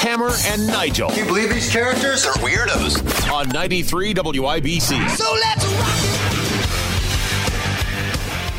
Hammer and Nigel. Can you believe these characters are weirdos? On 93 WIBC. So let's rock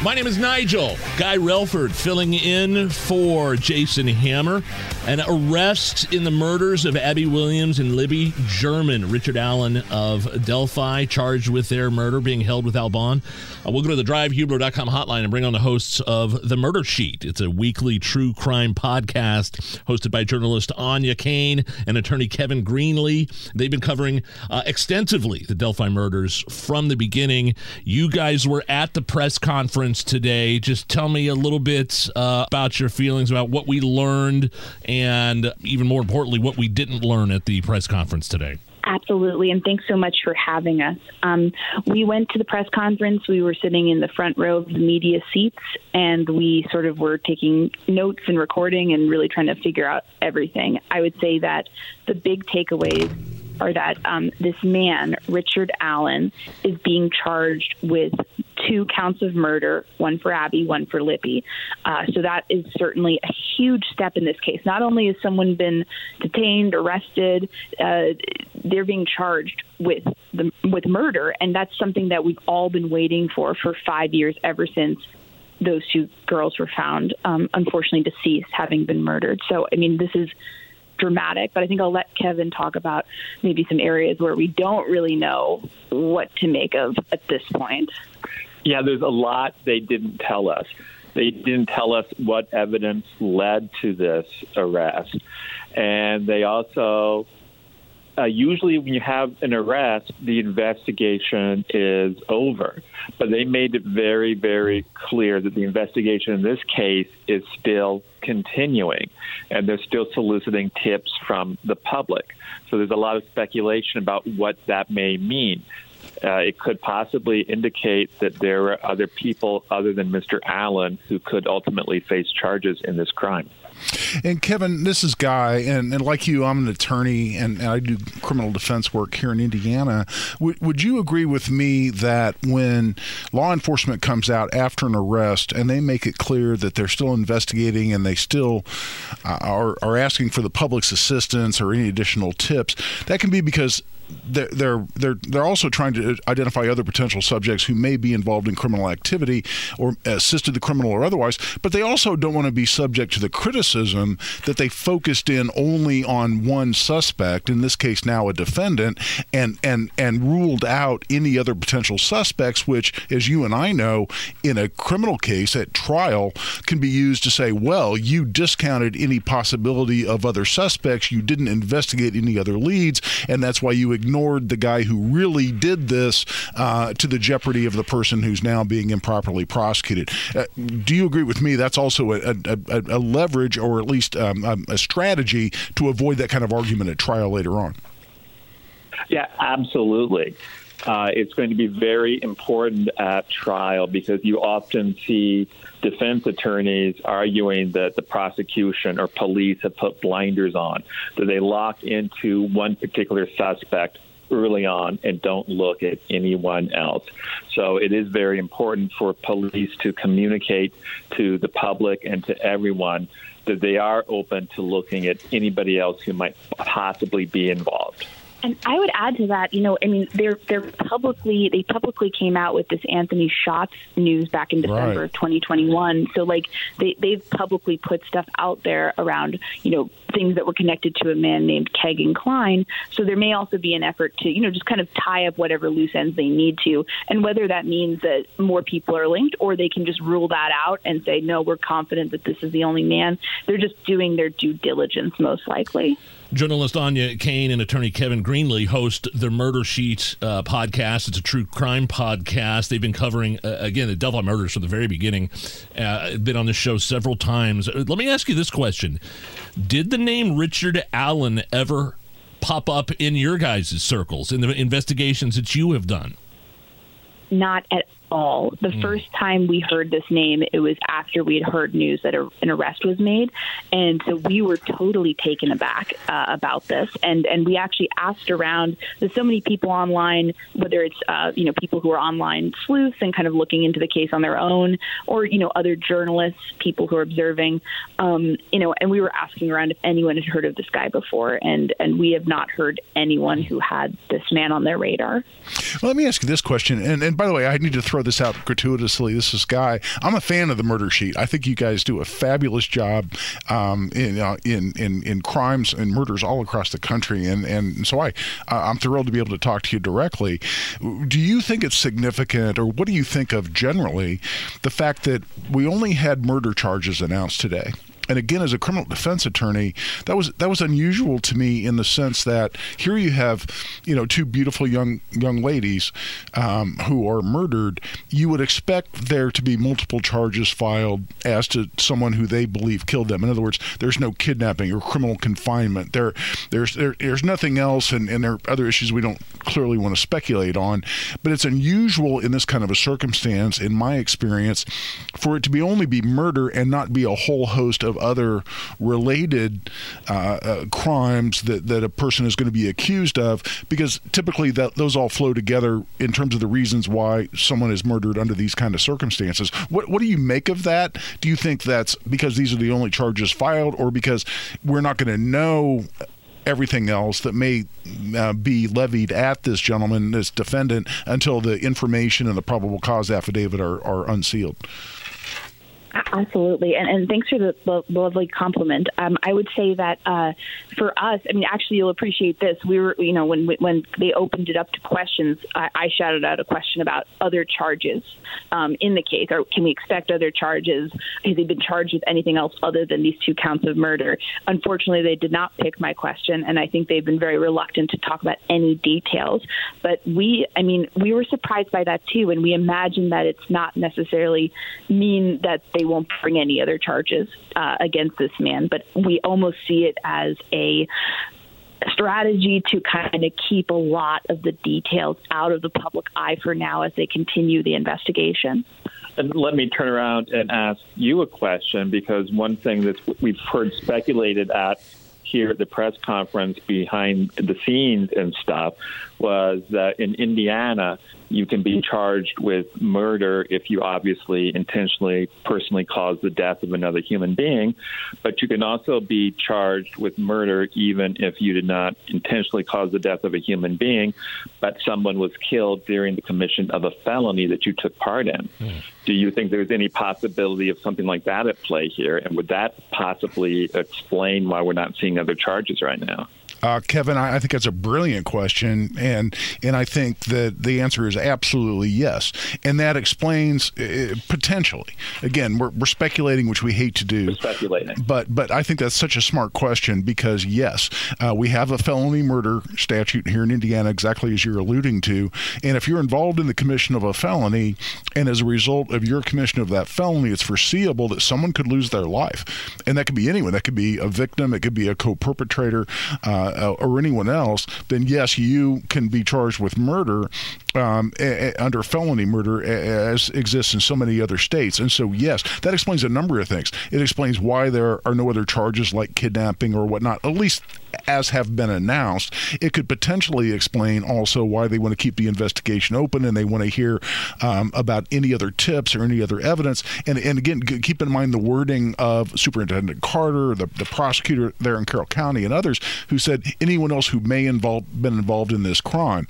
My name is Nigel. Guy Relford filling in for Jason Hammer. An arrest in the murders of Abby Williams and Libby German. Richard Allen of Delphi charged with their murder, being held without bond. Uh, we'll go to the drivehubler.com hotline and bring on the hosts of The Murder Sheet. It's a weekly true crime podcast hosted by journalist Aine Cain and attorney Kevin Greenlee. They've been covering uh, extensively the Delphi murders from the beginning. You guys were at the press conference today. Just tell me a little bit uh, about your feelings about what we learned and even more importantly, what we didn't learn at the press conference today. Absolutely, and thanks so much for having us. Um, we went to the press conference. We were sitting in the front row of the media seats, and we sort of were taking notes and recording and really trying to figure out everything. I would say that the big takeaways are that um, this man, Richard Allen, is being charged with two counts of murder, one for Abby, one for Libby. Uh, so that is certainly a huge step in this case. Not only has someone been detained, arrested, uh, they're being charged with the, with murder, and that's something that we've all been waiting for for five years, ever since those two girls were found, um, unfortunately deceased, having been murdered. So, I mean, this is dramatic, but I think I'll let Kevin talk about maybe some areas where we don't really know what to make of at this point. Yeah, there's a lot they didn't tell us. They didn't tell us what evidence led to this arrest. And they also, uh, usually when you have an arrest, the investigation is over. But they made it very, very clear that the investigation in this case is still continuing, and they're still soliciting tips from the public. So there's a lot of speculation about what that may mean. Uh, it could possibly indicate that there are other people other than Mr. Allen who could ultimately face charges in this crime. And Kevin, this is Guy, and, and like you, I'm an attorney and, and I do criminal defense work here in Indiana. W- would you agree with me that when law enforcement comes out after an arrest and they make it clear that they're still investigating and they still uh, are, are asking for the public's assistance or any additional tips, that can be because they're they're they're they're also trying to identify other potential subjects who may be involved in criminal activity or assisted the criminal or otherwise. But they also don't want to be subject to the criticism that they focused in only on one suspect, in this case now a defendant, and and and ruled out any other potential suspects. Which, as you and I know, in a criminal case at trial, can be used to say, well, you discounted any possibility of other suspects, you didn't investigate any other leads, and that's why you ignored the guy who really did this uh, to the jeopardy of the person who's now being improperly prosecuted. Uh, do you agree with me? That's also a, a, a leverage or at least um, a strategy to avoid that kind of argument at trial later on. Yeah, absolutely. Uh, it's going to be very important at trial because you often see defense attorneys arguing that the prosecution or police have put blinders on, that they lock into one particular suspect early on and don't look at anyone else. So it is very important for police to communicate to the public and to everyone that they are open to looking at anybody else who might possibly be involved. And I would add to that, you know, I mean, they're they're publicly they publicly came out with this Anthony Shots news back in December Right. of 2021. So like they they've publicly put stuff out there around, you know, things that were connected to a man named Kegan Kline. So there may also be an effort to, you know, just kind of tie up whatever loose ends they need to, and whether that means that more people are linked or they can just rule that out and say no, we're confident that this is the only man. They're just doing their due diligence most likely. Journalist Aine Cain and attorney Kevin Greenlee host the Murder Sheet uh, podcast. It's a true crime podcast. They've been covering, uh, again, the Delphi murders from the very beginning. Uh, been on this show several times. Uh, Let me ask you this question Did the name Richard Allen ever pop up in your guys' circles in the investigations that you have done? Not at all. The Mm. first time we heard this name, it was after we had heard news that a, an arrest was made, and so we were totally taken aback uh, about this. And and we actually asked around. There's so many people online, whether it's uh, you know people who are online sleuths and kind of looking into the case on their own, or you know other journalists, people who are observing. Um, you know, and we were asking around if anyone had heard of this guy before, and and we have not heard anyone who had this man on their radar. Well, let me ask you this question, and and by the way, I need to throw this out gratuitously. This is Guy. I'm a fan of the Murder Sheet. I think you guys do a fabulous job um, in, uh, in in in crimes and murders all across the country, and and so I uh, I'm thrilled to be able to talk to you directly. Do you think it's significant, or what do you think of generally the fact that we only had murder charges announced today? And again, as a criminal defense attorney, that was that was unusual to me in the sense that here you have, you know, two beautiful young young ladies um, who are murdered. You would expect there to be multiple charges filed as to someone who they believe killed them. In other words, there's no kidnapping or criminal confinement. There, there's there, there's nothing else, and, and there are other issues we don't clearly want to speculate on. But it's unusual in this kind of a circumstance, in my experience, for it to be only be murder and not be a whole host of other related uh, uh, crimes that, that a person is going to be accused of, because typically that those all flow together in terms of the reasons why someone is murdered under these kind of circumstances. What what do you make of that? Do you think that's because these are the only charges filed, or because we're not going to know? Everything else that may uh, be levied at this gentleman, this defendant, until the information and the probable cause affidavit are, are unsealed. Absolutely, and, and thanks for the, the lovely compliment. Um, I would say that uh, for us, I mean, actually, you'll appreciate this. We were, you know, when when they opened it up to questions, I, I shouted out a question about other charges um, in the case, or can we expect other charges? Has he been charged with anything else other than these two counts of murder? Unfortunately, they did not pick my question, and I think they've been very reluctant to talk about any details. But we, I mean, we were surprised by that too, and we imagine that it's not necessarily mean that they won't bring any other charges uh, against this man, but we almost see it as a strategy to kind of keep a lot of the details out of the public eye for now as they continue the investigation. And let me turn around and ask you a question because one thing that we've heard speculated at here at the press conference behind the scenes and stuff was that in Indiana, you can be charged with murder if you obviously intentionally, personally caused the death of another human being. But you can also be charged with murder even if you did not intentionally cause the death of a human being, but someone was killed during the commission of a felony that you took part in. Hmm. Do you think there's any possibility of something like that at play here? And would that possibly explain why we're not seeing other charges right now? Uh, Kevin, I, I think that's a brilliant question, and and I think that the answer is absolutely yes, and that explains uh, potentially. Again, we're, we're speculating, which we hate to do. speculating, but but I think that's such a smart question because yes, uh, we have a felony murder statute here in Indiana, exactly as you're alluding to, and if you're involved in the commission of a felony, and as a result of your commission of that felony, it's foreseeable that someone could lose their life, and that could be anyone. That could be a victim. It could be a co-perpetrator. Uh, uh, or anyone else, then yes, you can be charged with murder um, a- a- under felony murder, as exists in so many other states. And so, yes, that explains a number of things. It explains why there are no other charges like kidnapping or whatnot, at least as have been announced. It could potentially explain also why they want to keep the investigation open and they want to hear um, about any other tips or any other evidence. And, and again, keep in mind the wording of Superintendent Carter, the, the prosecutor there in Carroll County, and others who said anyone else who may involve been involved in this crime.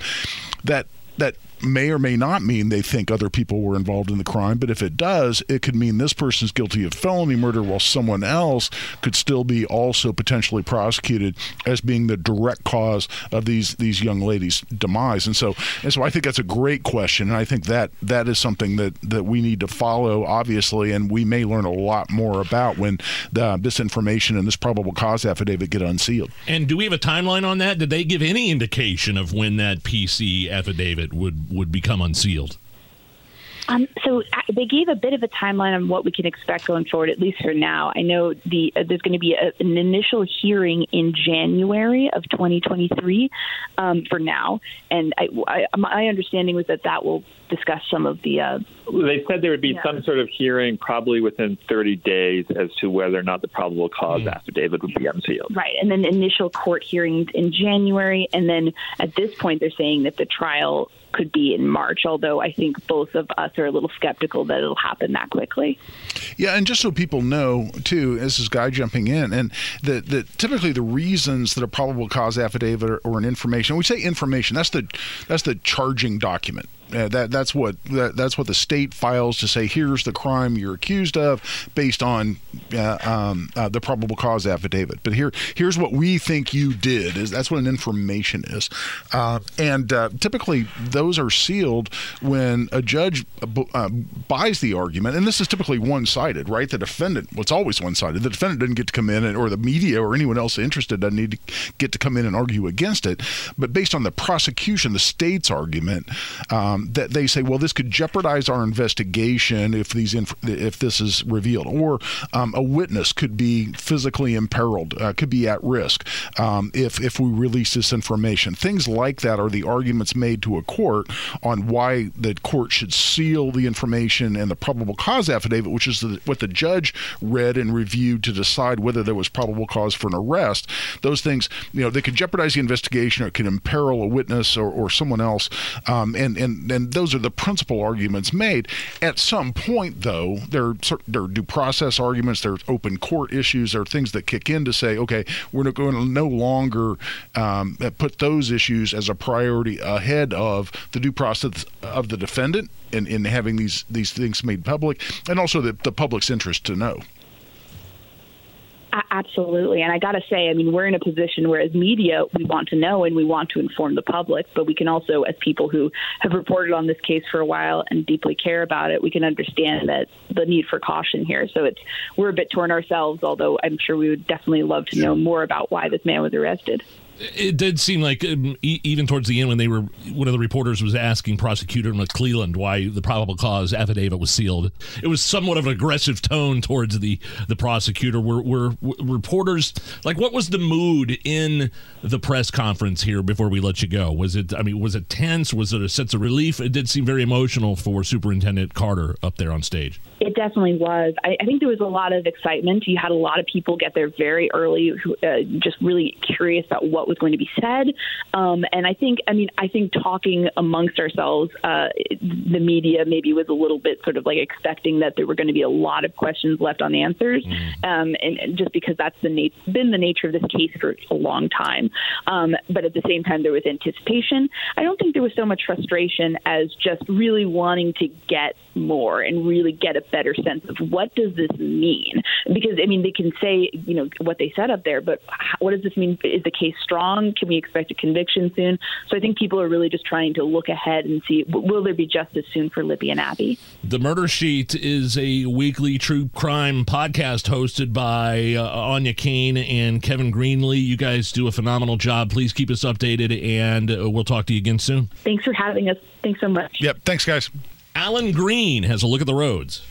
That that may or may not mean they think other people were involved in the crime, but if it does, it could mean this person's guilty of felony murder while someone else could still be also potentially prosecuted as being the direct cause of these these young ladies' demise. And so and so I think that's a great question and I think that that is something that that we need to follow obviously and we may learn a lot more about when the, this information and this probable cause affidavit get unsealed. And do we have a timeline on that? Did they give any indication of when that PC affidavit would would become unsealed? Um, so uh, they gave a bit of a timeline on what we can expect going forward, at least for now. I know the uh, there's going to be a, an initial hearing in January of 2023 um, for now, and I, I, my understanding was that that will discuss some of the. Uh, they said there would be yeah. some sort of hearing, probably within 30 days, as to whether or not the probable cause mm. affidavit would be unsealed. Right, and then initial court hearings in January, and then at this point they're saying that the trial could be in March, although I think both of us are a little skeptical that it'll happen that quickly. Yeah, and just so people know, too, this is Guy jumping in, and that the, typically the reasons that a probable cause affidavit or, or an information, we say information, that's the that's the charging document. Uh, that that's what that, that's what the state files to say. Here's the crime you're accused of, based on uh, um, uh, the probable cause affidavit. But here here's what we think you did. Is that's what an information is, uh, and uh, typically those are sealed when a judge buys the argument, and this is typically one sided, right? The defendant, well, it's always one sided. The defendant doesn't get to come in, and, or the media or anyone else interested doesn't need to get to come in and argue against it. But based on the prosecution, the state's argument. Um, that they say, well, this could jeopardize our investigation if these inf- if this is revealed, or um, a witness could be physically imperiled, uh, could be at risk um, if if we release this information. Things like that are the arguments made to a court on why the court should seal the information and the probable cause affidavit, which is the, what the judge read and reviewed to decide whether there was probable cause for an arrest. Those things, you know, they could jeopardize the investigation or it could imperil a witness or, or someone else, um, and and and those are the principal arguments made. At some point, though, there there are due process arguments, there's open court issues, there are things that kick in to say, okay, we're going to no longer um, put those issues as a priority ahead of the due process of the defendant in, in having these these things made public, and also the, the public's interest to know. Absolutely. And I got to say, I mean, we're in a position where, as media, we want to know and we want to inform the public, but we can also, as people who have reported on this case for a while and deeply care about it, we can understand that the need for caution here. So it's we're a bit torn ourselves, although I'm sure we would definitely love to know more about why this man was arrested it did seem like um, e- even towards the end when they were one of the reporters was asking prosecutor McLeland why the probable cause affidavit was sealed. It was somewhat of an aggressive tone towards the the prosecutor. Were, were, were reporters like what was the mood in the press conference here before we let you go? Was it i mean was it tense? Was it a sense of relief? It did seem very emotional for superintendent carter up there on stage. It definitely was. I, I think there was a lot of excitement. You had a lot of people get there very early, who, uh, just really curious about what was going to be said. Um, and I think, I mean, I think talking amongst ourselves, uh, the media maybe was a little bit sort of like expecting that there were going to be a lot of questions left unanswered, mm. um, and, and, just because that's the nat- been the nature of this case for a long time. Um, but at the same time, there was anticipation. I don't think there was so much frustration as just really wanting to get more and really get a better sense of what does this mean? Because I mean, they can say you know what they said up there, but what does this mean? Is the case strong? Can we expect a conviction soon? So I think people are really just trying to look ahead and see will there be justice soon for Libby and Abby. The Murder Sheet is a weekly true crime podcast hosted by uh, Aine Cain and Kevin Greenlee. You guys do a phenomenal job. Please keep us updated, and uh, we'll talk to you again soon. Thanks for having us. Thanks so much. Yep. Thanks, guys. Alan Green has a look at the roads.